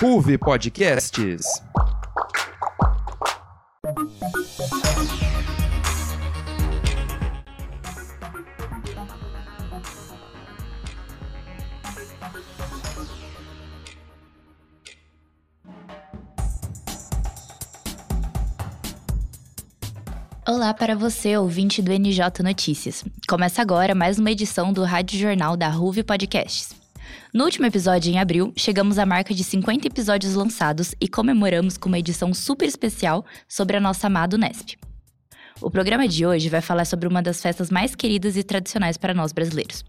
Ruve Podcasts. Olá para você, ouvinte do NJ Notícias. Começa agora mais uma edição do Rádio Jornal da Ruve Podcasts. No último episódio, em abril, chegamos à marca de 50 episódios lançados e comemoramos com uma edição super especial sobre a nossa amada Unesp. O programa de hoje vai falar sobre uma das festas mais queridas e tradicionais para nós brasileiros.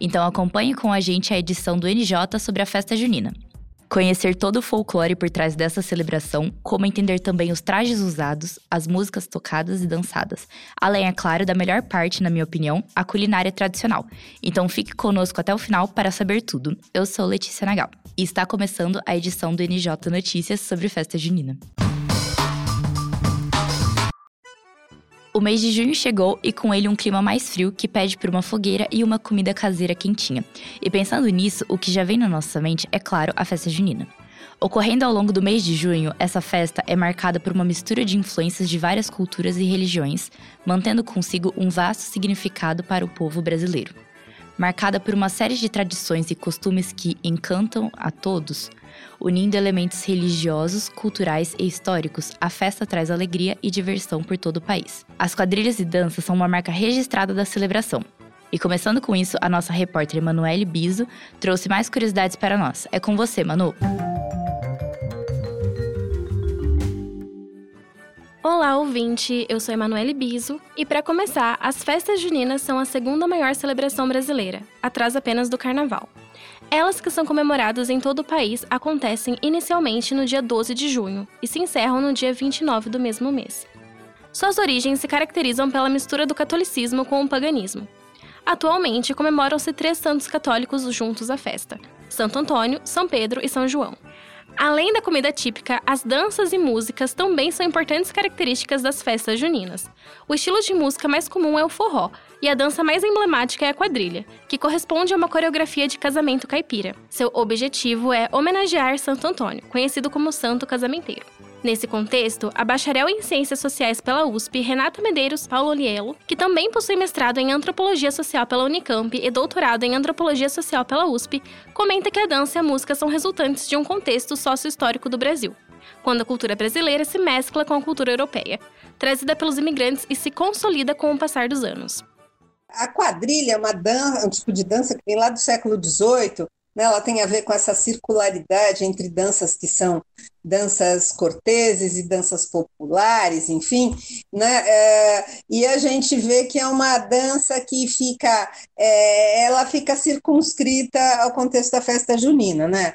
Então acompanhe com a gente a edição do NJ sobre a festa junina. Conhecer todo o folclore por trás dessa celebração, como entender também os trajes usados, as músicas tocadas e dançadas. Além, é claro, da melhor parte, na minha opinião, a culinária tradicional. Então fique conosco até o final para saber tudo. Eu sou Letícia Nagal e está começando a edição do NJ Notícias sobre festa junina. O mês de junho chegou e com ele um clima mais frio que pede por uma fogueira e uma comida caseira quentinha. E pensando nisso, o que já vem na nossa mente é, claro, a festa junina. Ocorrendo ao longo do mês de junho, essa festa é marcada por uma mistura de influências de várias culturas e religiões, mantendo consigo um vasto significado para o povo brasileiro. Marcada por uma série de tradições e costumes que encantam a todos, Unindo elementos religiosos, culturais e históricos, a festa traz alegria e diversão por todo o país. As quadrilhas e danças são uma marca registrada da celebração. E começando com isso, a nossa repórter Emanuele Biso trouxe mais curiosidades para nós. É com você, Manu. Olá, ouvinte! Eu sou Emanuele Biso e, para começar, as festas juninas são a segunda maior celebração brasileira, atrás apenas do Carnaval. Elas que são comemoradas em todo o país acontecem inicialmente no dia 12 de junho e se encerram no dia 29 do mesmo mês. Suas origens se caracterizam pela mistura do catolicismo com o paganismo. Atualmente comemoram-se três santos católicos juntos à festa: Santo Antônio, São Pedro e São João. Além da comida típica, as danças e músicas também são importantes características das festas juninas. O estilo de música mais comum é o forró, e a dança mais emblemática é a quadrilha, que corresponde a uma coreografia de casamento caipira. Seu objetivo é homenagear Santo Antônio, conhecido como Santo Casamenteiro. Nesse contexto, a bacharel em Ciências Sociais pela USP, Renata Medeiros Paulo Olielo, que também possui mestrado em Antropologia Social pela Unicamp e doutorado em Antropologia Social pela USP, comenta que a dança e a música são resultantes de um contexto sócio-histórico do Brasil, quando a cultura brasileira se mescla com a cultura europeia, trazida pelos imigrantes e se consolida com o passar dos anos. A quadrilha é uma dança, um tipo de dança que vem lá do século XVIII, né? ela tem a ver com essa circularidade entre danças que são danças corteses e danças populares, enfim, né? É, e a gente vê que é uma dança que fica, é, ela fica circunscrita ao contexto da festa junina, né?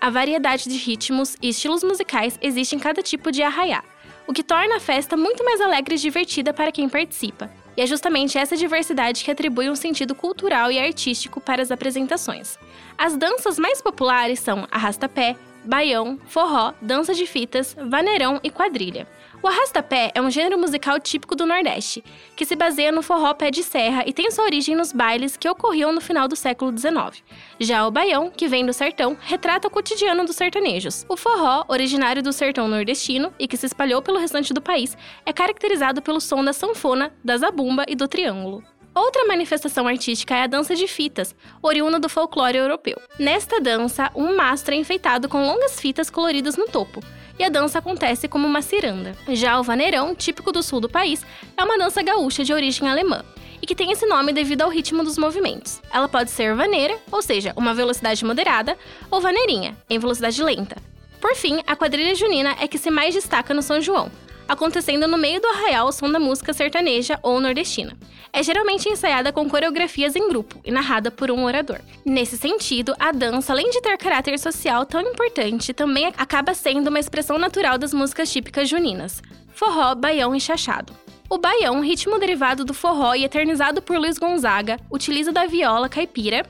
A variedade de ritmos e estilos musicais existe em cada tipo de arraiá, o que torna a festa muito mais alegre e divertida para quem participa. E é justamente essa diversidade que atribui um sentido cultural e artístico para as apresentações. As danças mais populares são arrasta-pé, baião, forró, dança de fitas, vaneirão e quadrilha. O arrasta-pé é um gênero musical típico do Nordeste, que se baseia no forró pé de serra e tem sua origem nos bailes que ocorriam no final do século XIX. Já o baião, que vem do sertão, retrata o cotidiano dos sertanejos. O forró, originário do sertão nordestino e que se espalhou pelo restante do país, é caracterizado pelo som da sanfona, da zabumba e do triângulo. Outra manifestação artística é a dança de fitas, oriunda do folclore europeu. Nesta dança, um mastro é enfeitado com longas fitas coloridas no topo, e a dança acontece como uma ciranda. Já o vaneirão, típico do sul do país, é uma dança gaúcha de origem alemã e que tem esse nome devido ao ritmo dos movimentos. Ela pode ser vaneira, ou seja, uma velocidade moderada, ou vaneirinha, em velocidade lenta. Por fim, a quadrilha junina é que se mais destaca no São João, acontecendo no meio do arraial ao som da música sertaneja ou nordestina. É geralmente ensaiada com coreografias em grupo e narrada por um orador. Nesse sentido, a dança, além de ter caráter social tão importante, também acaba sendo uma expressão natural das músicas típicas juninas: forró, baião e chachado. O baião, ritmo derivado do forró e eternizado por Luiz Gonzaga, utiliza da viola caipira,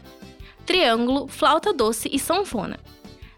triângulo, flauta doce e sanfona.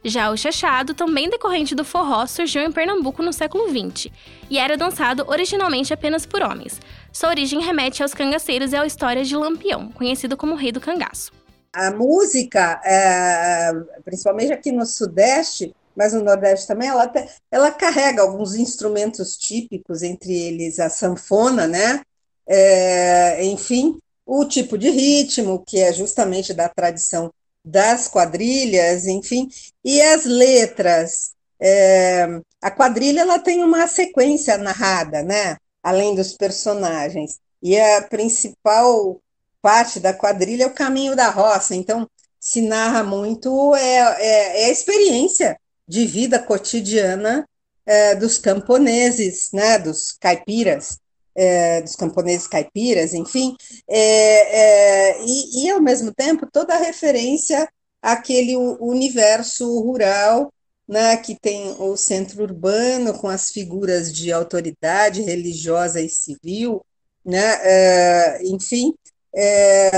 Já o chachado, também decorrente do forró, surgiu em Pernambuco no século XX e era dançado originalmente apenas por homens. Sua origem remete aos cangaceiros e à história de Lampião, conhecido como Rei do Cangaço. a música, é, principalmente aqui no Sudeste, mas no Nordeste também, ela, ela carrega alguns instrumentos típicos, entre eles a sanfona, né? É, enfim, o tipo de ritmo, que é justamente da tradição das quadrilhas, enfim, e as letras. É, a quadrilha ela tem uma sequência narrada, né? além dos personagens. E a principal parte da quadrilha é o caminho da roça, então se narra muito é, é, é a experiência de vida cotidiana é, dos camponeses, né, dos caipiras, é, dos camponeses caipiras, enfim, é, é, e, e, ao mesmo tempo toda a referência àquele universo rural, né, que tem o centro urbano com as figuras de autoridade religiosa e civil, né, é, enfim, é,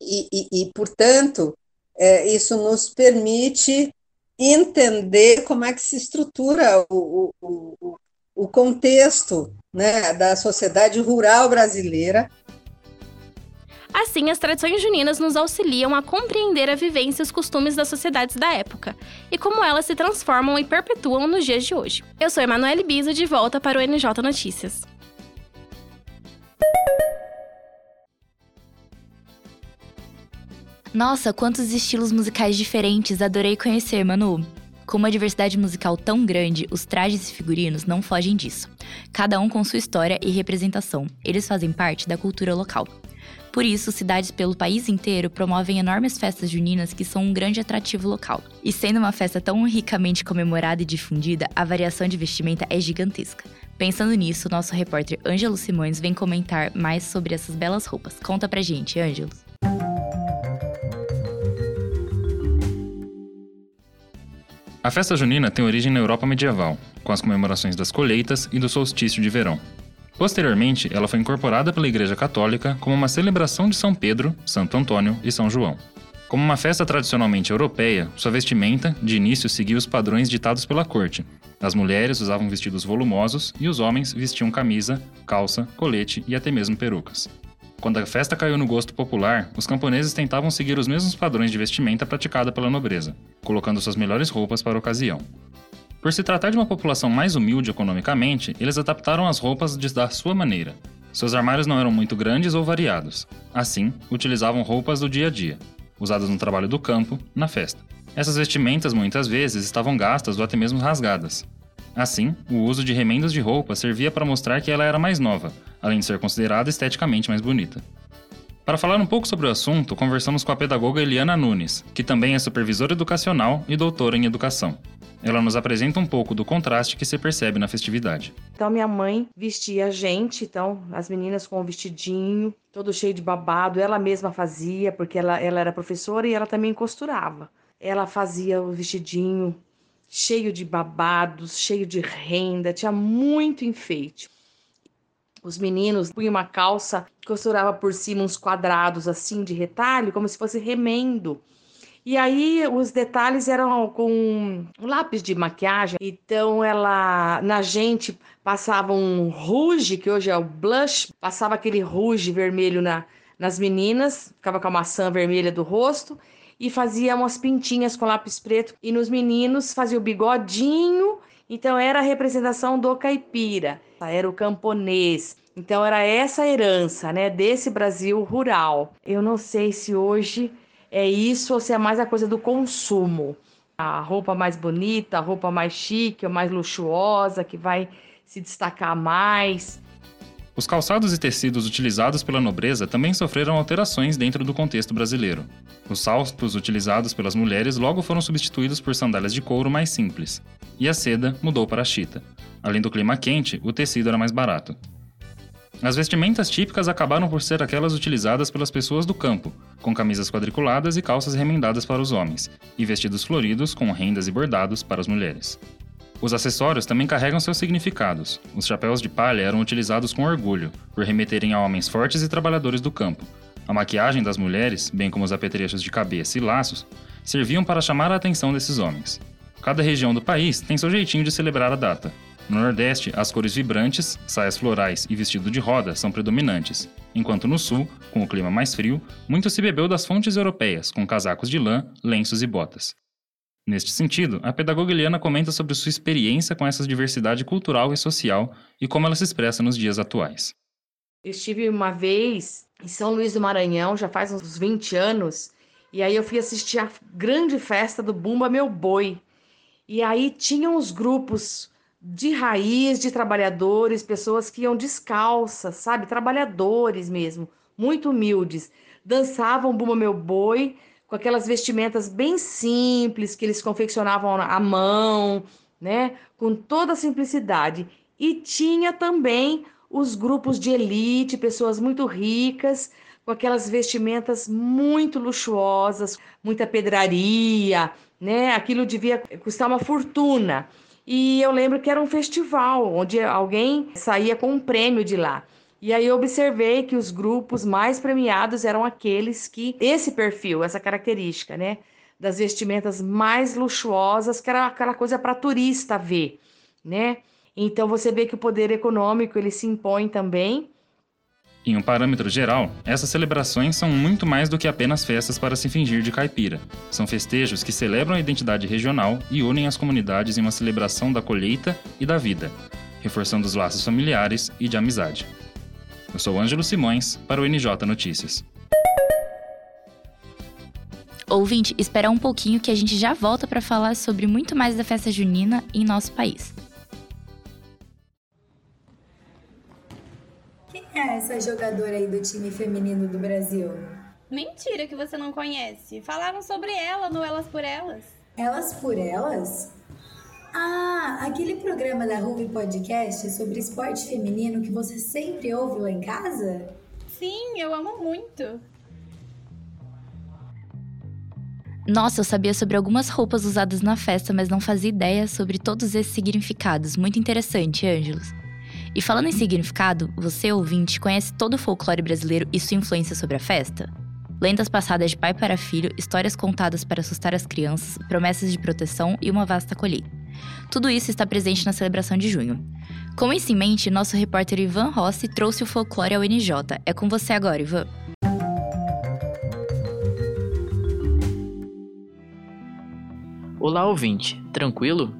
e, e, e, portanto, isso nos permite entender como é que se estrutura o, o, o contexto né, da sociedade rural brasileira. Assim, as tradições juninas nos auxiliam a compreender a vivência e os costumes das sociedades da época e como elas se transformam e perpetuam nos dias de hoje. Eu sou Emanuele Biso, de volta para o NJ Notícias. Nossa, quantos estilos musicais diferentes, adorei conhecer, Manu. Com uma diversidade musical tão grande, os trajes e figurinos não fogem disso. Cada um com sua história e representação. Eles fazem parte da cultura local. Por isso, cidades pelo país inteiro promovem enormes festas juninas que são um grande atrativo local. E sendo uma festa tão ricamente comemorada e difundida, a variação de vestimenta é gigantesca. Pensando nisso, nosso repórter Ângelo Simões vem comentar mais sobre essas belas roupas. Conta pra gente, Ângelo. A festa junina tem origem na Europa medieval, com as comemorações das colheitas e do solstício de verão. Posteriormente, ela foi incorporada pela Igreja Católica como uma celebração de São Pedro, Santo Antônio e São João. Como uma festa tradicionalmente europeia, sua vestimenta, de início, seguia os padrões ditados pela corte. As mulheres usavam vestidos volumosos e os homens vestiam camisa, calça, colete e até mesmo perucas. Quando a festa caiu no gosto popular, os camponeses tentavam seguir os mesmos padrões de vestimenta praticada pela nobreza, colocando suas melhores roupas para a ocasião. Por se tratar de uma população mais humilde economicamente, eles adaptaram as roupas de, da sua maneira. Seus armários não eram muito grandes ou variados. Assim, utilizavam roupas do dia a dia, usadas no trabalho do campo, na festa. Essas vestimentas muitas vezes estavam gastas ou até mesmo rasgadas. Assim, o uso de remendos de roupa servia para mostrar que ela era mais nova, além de ser considerada esteticamente mais bonita. Para falar um pouco sobre o assunto, conversamos com a pedagoga Eliana Nunes, que também é supervisora educacional e doutora em educação. Ela nos apresenta um pouco do contraste que se percebe na festividade. Então, minha mãe vestia a gente, então, as meninas com o vestidinho, todo cheio de babado, ela mesma fazia, porque ela, ela era professora e ela também costurava. Ela fazia o vestidinho cheio de babados, cheio de renda, tinha muito enfeite. Os meninos punham uma calça, costurava por cima uns quadrados assim de retalho, como se fosse remendo. E aí os detalhes eram com um lápis de maquiagem. Então ela na gente passava um rouge, que hoje é o blush, passava aquele rouge vermelho na, nas meninas, ficava com a maçã vermelha do rosto e fazia umas pintinhas com lápis preto e nos meninos fazia o bigodinho então era a representação do caipira, era o camponês. Então era essa herança, né, desse Brasil rural. Eu não sei se hoje é isso ou se é mais a coisa do consumo. A roupa mais bonita, a roupa mais chique, ou mais luxuosa, que vai se destacar mais. Os calçados e tecidos utilizados pela nobreza também sofreram alterações dentro do contexto brasileiro. Os saltos utilizados pelas mulheres logo foram substituídos por sandálias de couro mais simples, e a seda mudou para a chita. Além do clima quente, o tecido era mais barato. As vestimentas típicas acabaram por ser aquelas utilizadas pelas pessoas do campo, com camisas quadriculadas e calças remendadas para os homens, e vestidos floridos com rendas e bordados para as mulheres. Os acessórios também carregam seus significados. Os chapéus de palha eram utilizados com orgulho, por remeterem a homens fortes e trabalhadores do campo. A maquiagem das mulheres, bem como os apetrechos de cabeça e laços, serviam para chamar a atenção desses homens. Cada região do país tem seu jeitinho de celebrar a data. No Nordeste, as cores vibrantes, saias florais e vestido de roda são predominantes, enquanto no Sul, com o clima mais frio, muito se bebeu das fontes europeias, com casacos de lã, lenços e botas. Neste sentido, a pedagoga Eliana comenta sobre sua experiência com essa diversidade cultural e social e como ela se expressa nos dias atuais. Eu estive uma vez em São Luís do Maranhão, já faz uns 20 anos, e aí eu fui assistir a grande festa do Bumba Meu Boi. E aí tinham os grupos de raiz, de trabalhadores, pessoas que iam descalças, sabe? Trabalhadores mesmo, muito humildes. Dançavam Bumba Meu Boi com aquelas vestimentas bem simples que eles confeccionavam à mão, né? Com toda a simplicidade. E tinha também os grupos de elite, pessoas muito ricas, com aquelas vestimentas muito luxuosas, muita pedraria, né? Aquilo devia custar uma fortuna. E eu lembro que era um festival onde alguém saía com um prêmio de lá. E aí eu observei que os grupos mais premiados eram aqueles que esse perfil, essa característica, né, das vestimentas mais luxuosas, que era aquela coisa para turista ver, né? Então você vê que o poder econômico ele se impõe também. Em um parâmetro geral, essas celebrações são muito mais do que apenas festas para se fingir de caipira. São festejos que celebram a identidade regional e unem as comunidades em uma celebração da colheita e da vida, reforçando os laços familiares e de amizade. Eu sou Ângelo Simões, para o NJ Notícias. Ouvinte, espera um pouquinho que a gente já volta para falar sobre muito mais da festa junina em nosso país. Quem é essa jogadora aí do time feminino do Brasil? Mentira que você não conhece. Falaram sobre ela no Elas por Elas. Elas por Elas? Ah, aquele programa da Ruby Podcast sobre esporte feminino que você sempre ouve lá em casa? Sim, eu amo muito. Nossa, eu sabia sobre algumas roupas usadas na festa, mas não fazia ideia sobre todos esses significados. Muito interessante, Ângelos. E falando em significado, você, ouvinte, conhece todo o folclore brasileiro e sua influência sobre a festa? Lendas passadas de pai para filho, histórias contadas para assustar as crianças, promessas de proteção e uma vasta colheita. Tudo isso está presente na celebração de junho. Com isso em mente, nosso repórter Ivan Rossi trouxe o folclore ao NJ. É com você agora, Ivan. Olá, ouvinte. Tranquilo?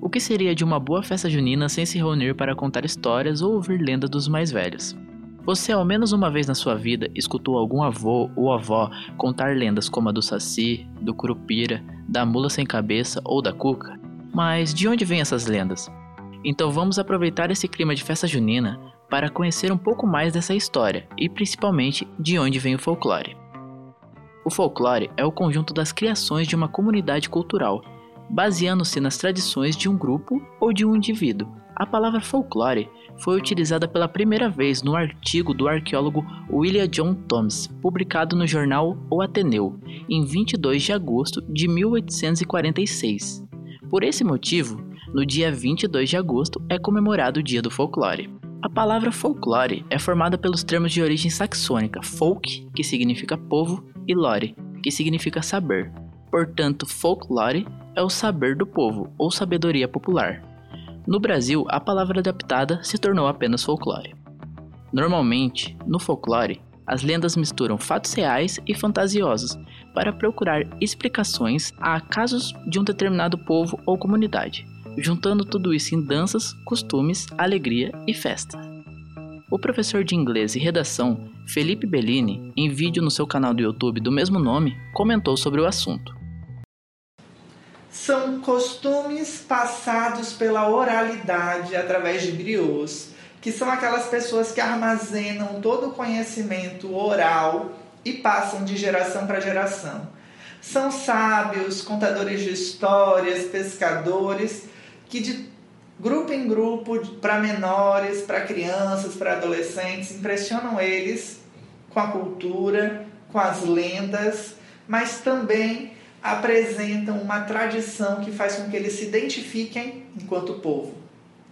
O que seria de uma boa festa junina sem se reunir para contar histórias ou ouvir lendas dos mais velhos? Você, ao menos uma vez na sua vida, escutou algum avô ou avó contar lendas como a do Saci, do Curupira, da Mula Sem Cabeça ou da Cuca? Mas de onde vêm essas lendas? Então vamos aproveitar esse clima de festa junina para conhecer um pouco mais dessa história e principalmente de onde vem o folclore. O folclore é o conjunto das criações de uma comunidade cultural, baseando-se nas tradições de um grupo ou de um indivíduo. A palavra folclore foi utilizada pela primeira vez no artigo do arqueólogo William John Thomas, publicado no jornal O Ateneu, em 22 de agosto de 1846. Por esse motivo, no dia 22 de agosto é comemorado o Dia do Folclore. A palavra folclore é formada pelos termos de origem saxônica folk, que significa povo, e lore, que significa saber. Portanto, folklore é o saber do povo ou sabedoria popular. No Brasil, a palavra adaptada se tornou apenas folclore. Normalmente, no folclore, as lendas misturam fatos reais e fantasiosos para procurar explicações a casos de um determinado povo ou comunidade, juntando tudo isso em danças, costumes, alegria e festa. O professor de inglês e redação Felipe Bellini, em vídeo no seu canal do YouTube do mesmo nome, comentou sobre o assunto. São costumes passados pela oralidade através de griots que são aquelas pessoas que armazenam todo o conhecimento oral e passam de geração para geração. São sábios, contadores de histórias, pescadores, que de grupo em grupo, para menores, para crianças, para adolescentes, impressionam eles com a cultura, com as lendas, mas também apresentam uma tradição que faz com que eles se identifiquem enquanto povo.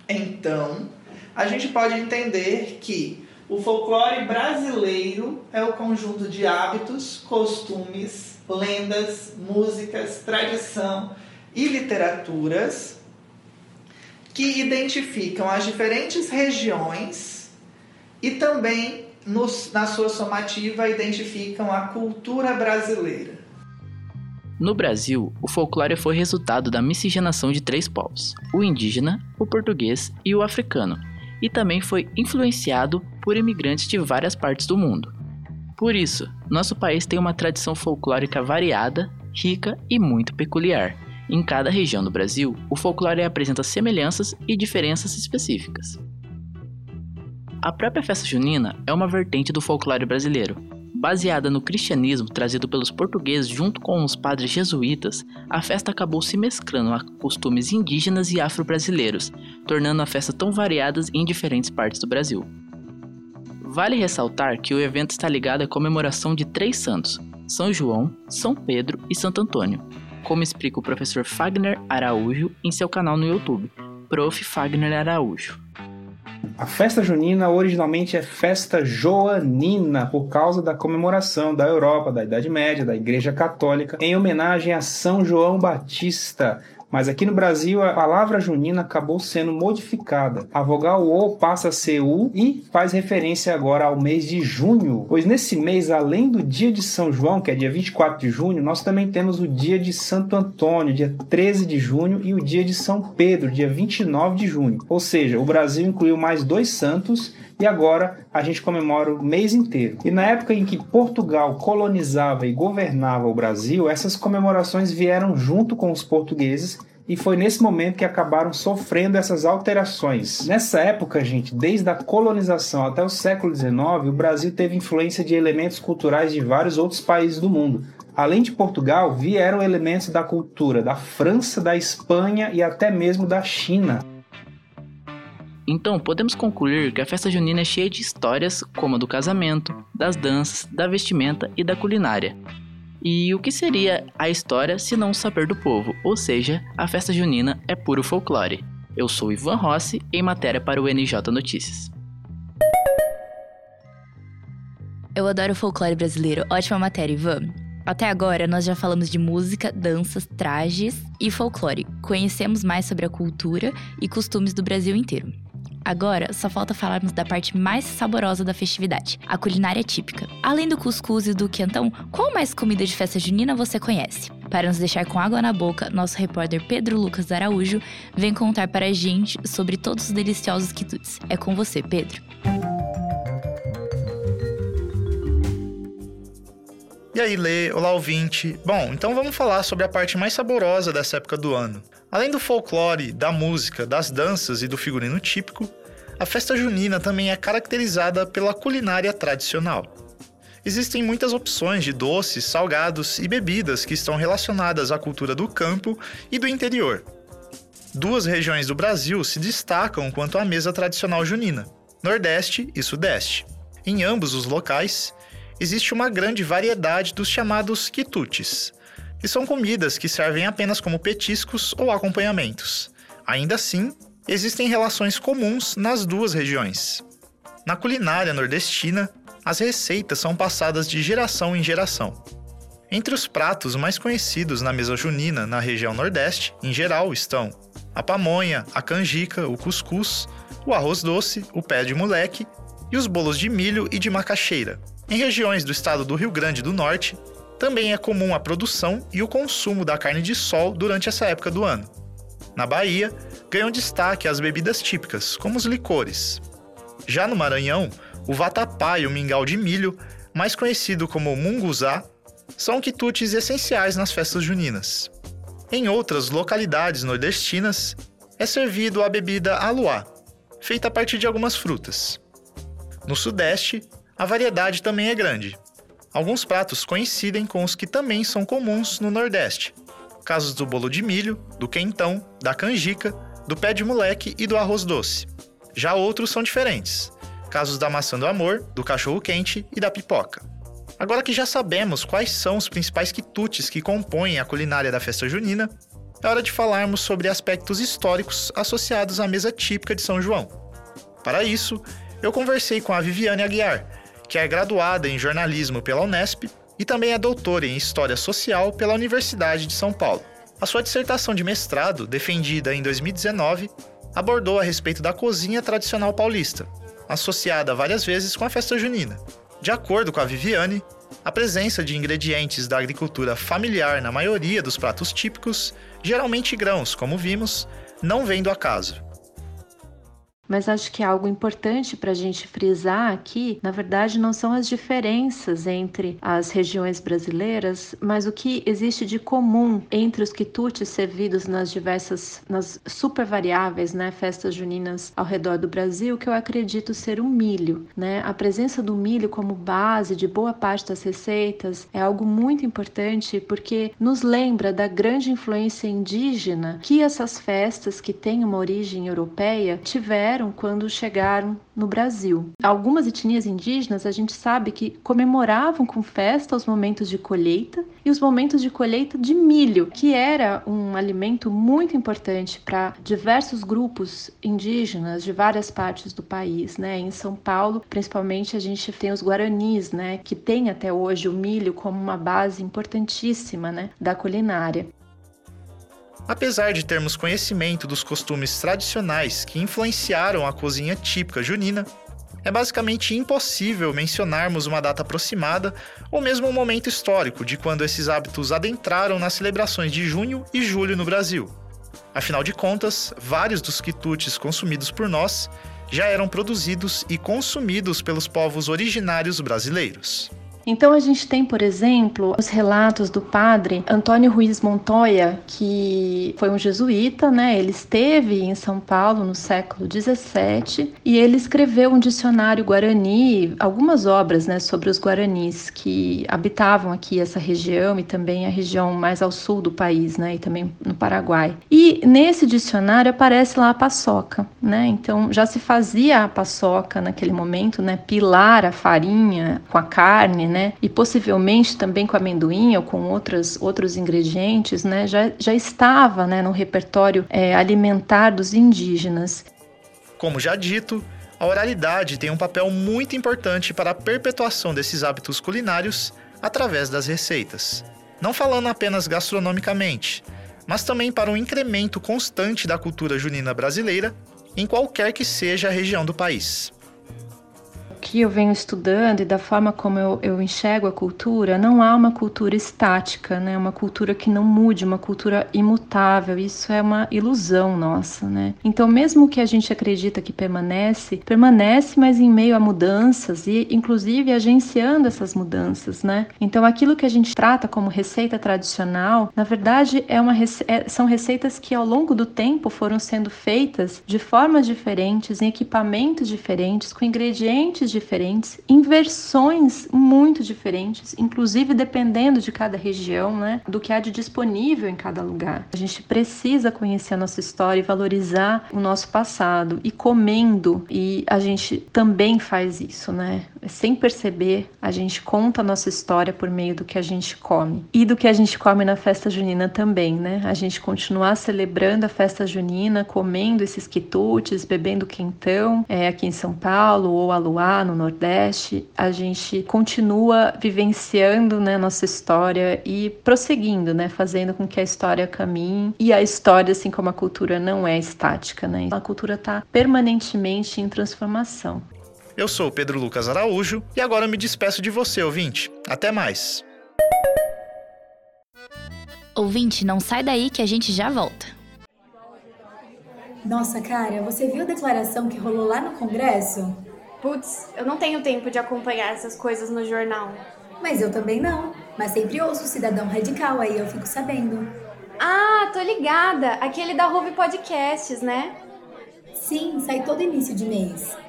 Então, a gente pode entender que o folclore brasileiro é o conjunto de hábitos, costumes, lendas, músicas, tradição e literaturas que identificam as diferentes regiões e também, nos, na sua somativa, identificam a cultura brasileira. No Brasil, o folclore foi resultado da miscigenação de três povos: o indígena, o português e o africano, e também foi influenciado por imigrantes de várias partes do mundo. Por isso, nosso país tem uma tradição folclórica variada, rica e muito peculiar. Em cada região do Brasil, o folclore apresenta semelhanças e diferenças específicas. A própria festa junina é uma vertente do folclore brasileiro. Baseada no cristianismo trazido pelos portugueses junto com os padres jesuítas, a festa acabou se mesclando a costumes indígenas e afro-brasileiros, tornando a festa tão variada em diferentes partes do Brasil. Vale ressaltar que o evento está ligado à comemoração de três santos: São João, São Pedro e Santo Antônio, como explica o professor Fagner Araújo em seu canal no YouTube, Prof. Fagner Araújo. A festa junina originalmente é festa joanina por causa da comemoração da Europa, da Idade Média, da Igreja Católica, em homenagem a São João Batista, mas aqui no Brasil a palavra junina acabou sendo modificada. A vogal O passa a ser U e faz referência agora ao mês de junho, pois nesse mês, além do dia de São João, que é dia 24 de junho, nós também temos o dia de Santo Antônio, dia 13 de junho, e o dia de São Pedro, dia 29 de junho. Ou seja, o Brasil incluiu mais dois santos e agora a gente comemora o mês inteiro. E na época em que Portugal colonizava e governava o Brasil, essas comemorações vieram junto com os portugueses e foi nesse momento que acabaram sofrendo essas alterações. Nessa época, gente, desde a colonização até o século XIX, o Brasil teve influência de elementos culturais de vários outros países do mundo. Além de Portugal, vieram elementos da cultura da França, da Espanha e até mesmo da China. Então, podemos concluir que a festa junina é cheia de histórias como a do casamento, das danças, da vestimenta e da culinária. E o que seria a história se não o saber do povo? Ou seja, a festa junina é puro folclore. Eu sou Ivan Rossi, em matéria para o NJ Notícias. Eu adoro o folclore brasileiro. Ótima matéria, Ivan. Até agora, nós já falamos de música, danças, trajes e folclore. Conhecemos mais sobre a cultura e costumes do Brasil inteiro. Agora, só falta falarmos da parte mais saborosa da festividade, a culinária típica. Além do cuscuz e do quentão, qual mais comida de festa junina você conhece? Para nos deixar com água na boca, nosso repórter Pedro Lucas Araújo vem contar para a gente sobre todos os deliciosos quitutes. É com você, Pedro. E aí, Lê, olá ouvinte. Bom, então vamos falar sobre a parte mais saborosa dessa época do ano. Além do folclore, da música, das danças e do figurino típico, a festa junina também é caracterizada pela culinária tradicional. Existem muitas opções de doces, salgados e bebidas que estão relacionadas à cultura do campo e do interior. Duas regiões do Brasil se destacam quanto à mesa tradicional junina: Nordeste e Sudeste. Em ambos os locais, existe uma grande variedade dos chamados quitutes, que são comidas que servem apenas como petiscos ou acompanhamentos. Ainda assim, existem relações comuns nas duas regiões. Na culinária nordestina, as receitas são passadas de geração em geração. Entre os pratos mais conhecidos na mesa junina na região Nordeste, em geral, estão a pamonha, a canjica, o cuscuz, o arroz doce, o pé de moleque e os bolos de milho e de macaxeira, em regiões do estado do Rio Grande do Norte, também é comum a produção e o consumo da carne de sol durante essa época do ano. Na Bahia, ganham destaque as bebidas típicas, como os licores. Já no Maranhão, o vatapá e o mingau de milho, mais conhecido como munguzá, são quitutes essenciais nas festas juninas. Em outras localidades nordestinas, é servido a bebida aluá, feita a partir de algumas frutas. No Sudeste, a variedade também é grande. Alguns pratos coincidem com os que também são comuns no Nordeste. Casos do bolo de milho, do quentão, da canjica, do pé de moleque e do arroz doce. Já outros são diferentes. Casos da maçã do amor, do cachorro quente e da pipoca. Agora que já sabemos quais são os principais quitutes que compõem a culinária da festa junina, é hora de falarmos sobre aspectos históricos associados à mesa típica de São João. Para isso, eu conversei com a Viviane Aguiar, que é graduada em jornalismo pela Unesp e também é doutora em História Social pela Universidade de São Paulo. A sua dissertação de mestrado, defendida em 2019, abordou a respeito da cozinha tradicional paulista, associada várias vezes com a festa junina. De acordo com a Viviane, a presença de ingredientes da agricultura familiar na maioria dos pratos típicos, geralmente grãos, como vimos, não vem do acaso mas acho que é algo importante para a gente frisar aqui, na verdade, não são as diferenças entre as regiões brasileiras, mas o que existe de comum entre os quitutes servidos nas diversas, nas super variáveis, né, festas juninas ao redor do Brasil, que eu acredito ser o milho, né? A presença do milho como base de boa parte das receitas é algo muito importante porque nos lembra da grande influência indígena que essas festas que têm uma origem europeia tiveram quando chegaram no Brasil. Algumas etnias indígenas a gente sabe que comemoravam com festa os momentos de colheita e os momentos de colheita de milho, que era um alimento muito importante para diversos grupos indígenas de várias partes do país, né? Em São Paulo, principalmente a gente tem os guaranis, né, que tem até hoje o milho como uma base importantíssima, né, da culinária. Apesar de termos conhecimento dos costumes tradicionais que influenciaram a cozinha típica junina, é basicamente impossível mencionarmos uma data aproximada ou mesmo um momento histórico de quando esses hábitos adentraram nas celebrações de junho e julho no Brasil. Afinal de contas, vários dos quitutes consumidos por nós já eram produzidos e consumidos pelos povos originários brasileiros. Então a gente tem, por exemplo, os relatos do padre Antônio Ruiz Montoya, que foi um jesuíta, né? Ele esteve em São Paulo no século 17 e ele escreveu um dicionário guarani, algumas obras, né, sobre os guaranis que habitavam aqui essa região e também a região mais ao sul do país, né, e também no Paraguai. E nesse dicionário aparece lá a paçoca, né? Então já se fazia a paçoca naquele momento, né, pilar a farinha com a carne, né? E possivelmente também com amendoim ou com outras, outros ingredientes, né? Já, já estava né, no repertório é, alimentar dos indígenas. Como já dito, a oralidade tem um papel muito importante para a perpetuação desses hábitos culinários através das receitas. Não falando apenas gastronomicamente, mas também para um incremento constante da cultura junina brasileira em qualquer que seja a região do país que eu venho estudando e da forma como eu, eu enxergo a cultura, não há uma cultura estática, né? Uma cultura que não mude, uma cultura imutável. Isso é uma ilusão nossa, né? Então, mesmo que a gente acredita que permanece, permanece, mas em meio a mudanças e, inclusive, agenciando essas mudanças, né? Então, aquilo que a gente trata como receita tradicional, na verdade, é uma rece é, são receitas que ao longo do tempo foram sendo feitas de formas diferentes, em equipamentos diferentes, com ingredientes diferentes, em versões muito diferentes, inclusive dependendo de cada região, né, do que há de disponível em cada lugar. A gente precisa conhecer a nossa história e valorizar o nosso passado e comendo e a gente também faz isso, né? Sem perceber, a gente conta a nossa história por meio do que a gente come e do que a gente come na festa junina também, né? A gente continuar celebrando a festa junina, comendo esses quitutes, bebendo quentão, é, aqui em São Paulo ou Aluá, no Nordeste, a gente continua vivenciando né, nossa história e prosseguindo, né, fazendo com que a história caminhe. E a história, assim como a cultura, não é estática, né? A cultura está permanentemente em transformação. Eu sou Pedro Lucas Araújo e agora me despeço de você, ouvinte. Até mais. Ouvinte, não sai daí que a gente já volta. Nossa, cara, você viu a declaração que rolou lá no Congresso? Putz, eu não tenho tempo de acompanhar essas coisas no jornal. Mas eu também não. Mas sempre ouço o Cidadão Radical, aí eu fico sabendo. Ah, tô ligada. Aquele da Ruve Podcasts, né? Sim, sai todo início de mês.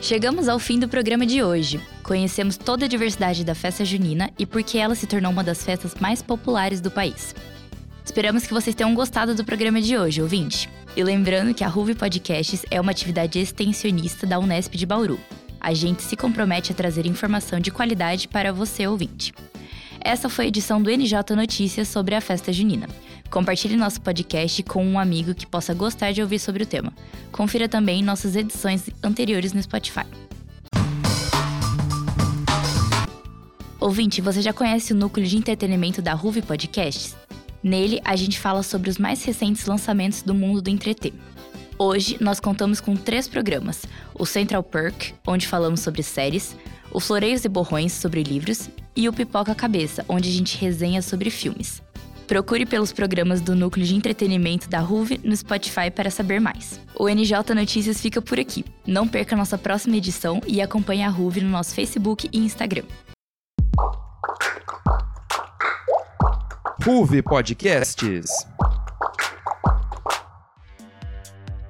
Chegamos ao fim do programa de hoje. Conhecemos toda a diversidade da festa junina e por que ela se tornou uma das festas mais populares do país. Esperamos que vocês tenham gostado do programa de hoje, ouvinte. E lembrando que a Ruve Podcasts é uma atividade extensionista da Unesp de Bauru. A gente se compromete a trazer informação de qualidade para você, ouvinte. Essa foi a edição do NJ Notícias sobre a festa junina. Compartilhe nosso podcast com um amigo que possa gostar de ouvir sobre o tema. Confira também nossas edições anteriores no Spotify. Ouvinte, você já conhece o núcleo de entretenimento da Ruve Podcasts? Nele, a gente fala sobre os mais recentes lançamentos do mundo do entreter. Hoje, nós contamos com três programas: o Central Perk, onde falamos sobre séries, o Floreios e Borrões, sobre livros, e o Pipoca Cabeça, onde a gente resenha sobre filmes. Procure pelos programas do Núcleo de Entretenimento da RUV no Spotify para saber mais. O NJ Notícias fica por aqui. Não perca nossa próxima edição e acompanhe a RUV no nosso Facebook e Instagram. RUV Podcasts.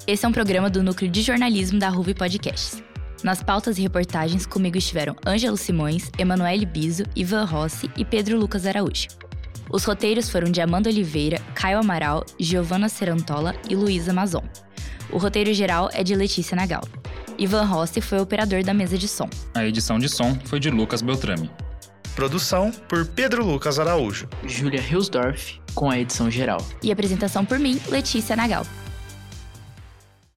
Esse é um programa do Núcleo de Jornalismo da RUV Podcasts. Nas pautas e reportagens, comigo estiveram Ângelo Simões, Emanuele Biso, Ivan Rossi e Pedro Lucas Araújo. Os roteiros foram de Amanda Oliveira, Caio Amaral, Giovanna Serantola e Luísa Mazon. O roteiro geral é de Letícia Nagal. Ivan Rossi foi o operador da mesa de som. A edição de som foi de Lucas Beltrame. Produção por Pedro Lucas Araújo. Júlia Hilsdorf, com a edição geral. E apresentação por mim, Letícia Nagal.